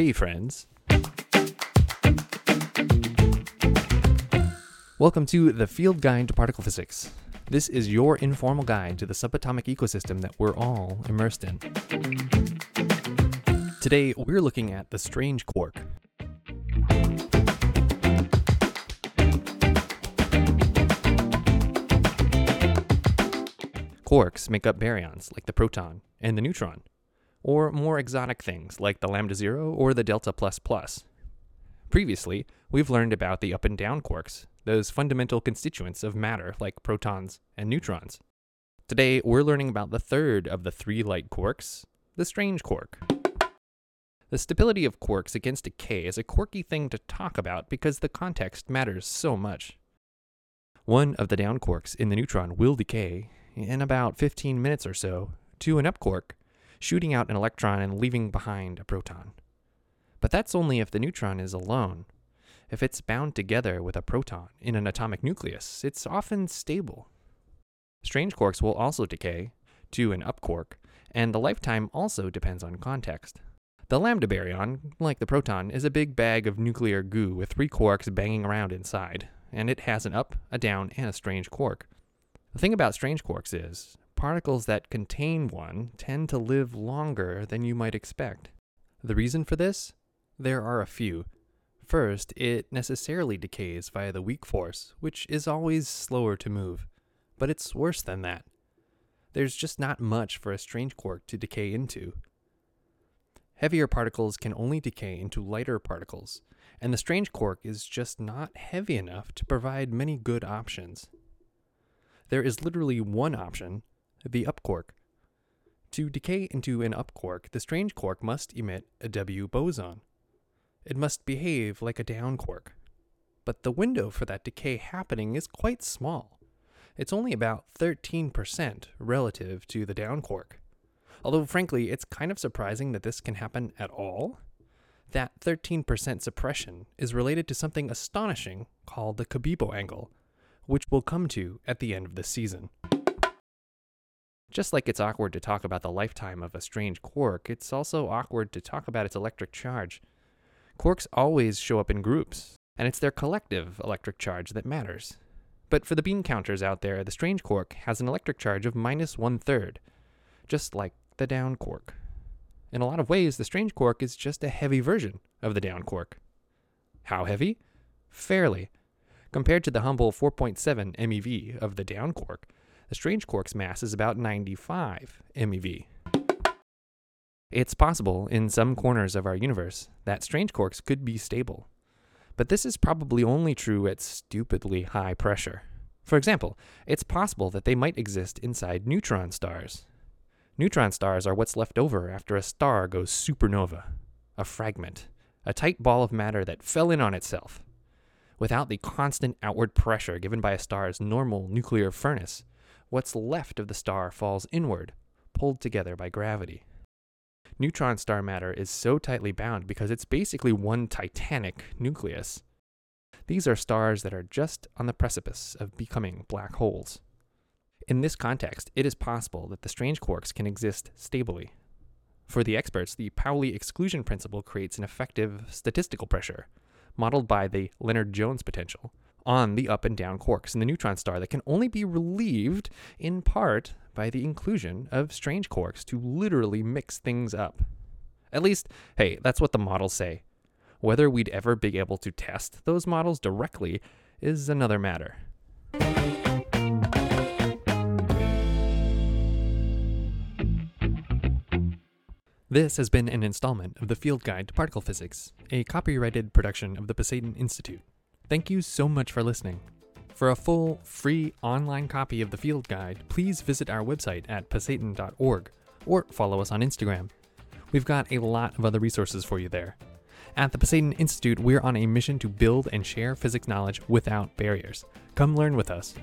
Hey, friends. Welcome to the Field Guide to Particle Physics. This is your informal guide to the subatomic ecosystem that we're all immersed in. Today, we're looking at the strange quark. Quarks make up baryons like the proton and the neutron, or more exotic things like the lambda zero or the delta plus plus. Previously, we've learned about the up and down quarks, those fundamental constituents of matter like protons and neutrons. Today, we're learning about the third of the three light quarks, the strange quark. The stability of quarks against decay is a quirky thing to talk about because the context matters so much. One of the down quarks in the neutron will decay in about 15 minutes or so to an up quark, shooting out an electron and leaving behind a proton. But that's only if the neutron is alone. If it's bound together with a proton in an atomic nucleus, it's often stable. Strange quarks will also decay to an up quark, and the lifetime also depends on context. The lambda baryon, like the proton, is a big bag of nuclear goo with three quarks banging around inside, and it has an up, a down, and a strange quark. The thing about strange quarks is, particles that contain one tend to live longer than you might expect. The reason for this? There are a few. First, it necessarily decays via the weak force, which is always slower to move. But it's worse than that. There's just not much for a strange quark to decay into. Heavier particles can only decay into lighter particles, and the strange quark is just not heavy enough to provide many good options there is literally one option, the up quark. To decay into an up quark, the strange quark must emit a W boson. It must behave like a down quark. But the window for that decay happening is quite small. It's only about 13% relative to the down quark. Although, frankly, it's kind of surprising that this can happen at all. That 13% suppression is related to something astonishing called the Cabibbo angle, which we'll come to at the end of the season. Just like it's awkward to talk about the lifetime of a strange quark, it's also awkward to talk about its electric charge. Quarks always show up in groups, and it's their collective electric charge that matters. But for the bean counters out there, the strange quark has an electric charge of minus one third, just like the down quark. In a lot of ways, the strange quark is just a heavy version of the down quark. How heavy? Fairly. Compared to the humble 4.7 MeV of the down quark, the strange quark's mass is about 95 MeV. It's possible, in some corners of our universe, that strange quarks could be stable. But this is probably only true at stupidly high pressure. For example, it's possible that they might exist inside neutron stars. Neutron stars are what's left over after a star goes supernova, a fragment, a tight ball of matter that fell in on itself without the constant outward pressure given by a star's normal nuclear furnace, what's left of the star falls inward, pulled together by gravity. Neutron star matter is so tightly bound because it's basically one titanic nucleus. These are stars that are just on the precipice of becoming black holes. In this context, it is possible that the strange quarks can exist stably. For the experts, the Pauli exclusion principle creates an effective statistical pressure, modeled by the Lennard-Jones potential, on the up and down quarks in the neutron star that can only be relieved in part by the inclusion of strange quarks to literally mix things up. At least, hey, that's what the models say. Whether we'd ever be able to test those models directly is another matter. This has been an installment of the Field Guide to Particle Physics, a copyrighted production of the Pasayten Institute. Thank you so much for listening. For a full, free online copy of the Field Guide, please visit our website at pasayten.org or follow us on Instagram. We've got a lot of other resources for you there. At the Pasayten Institute, we're on a mission to build and share physics knowledge without barriers. Come learn with us.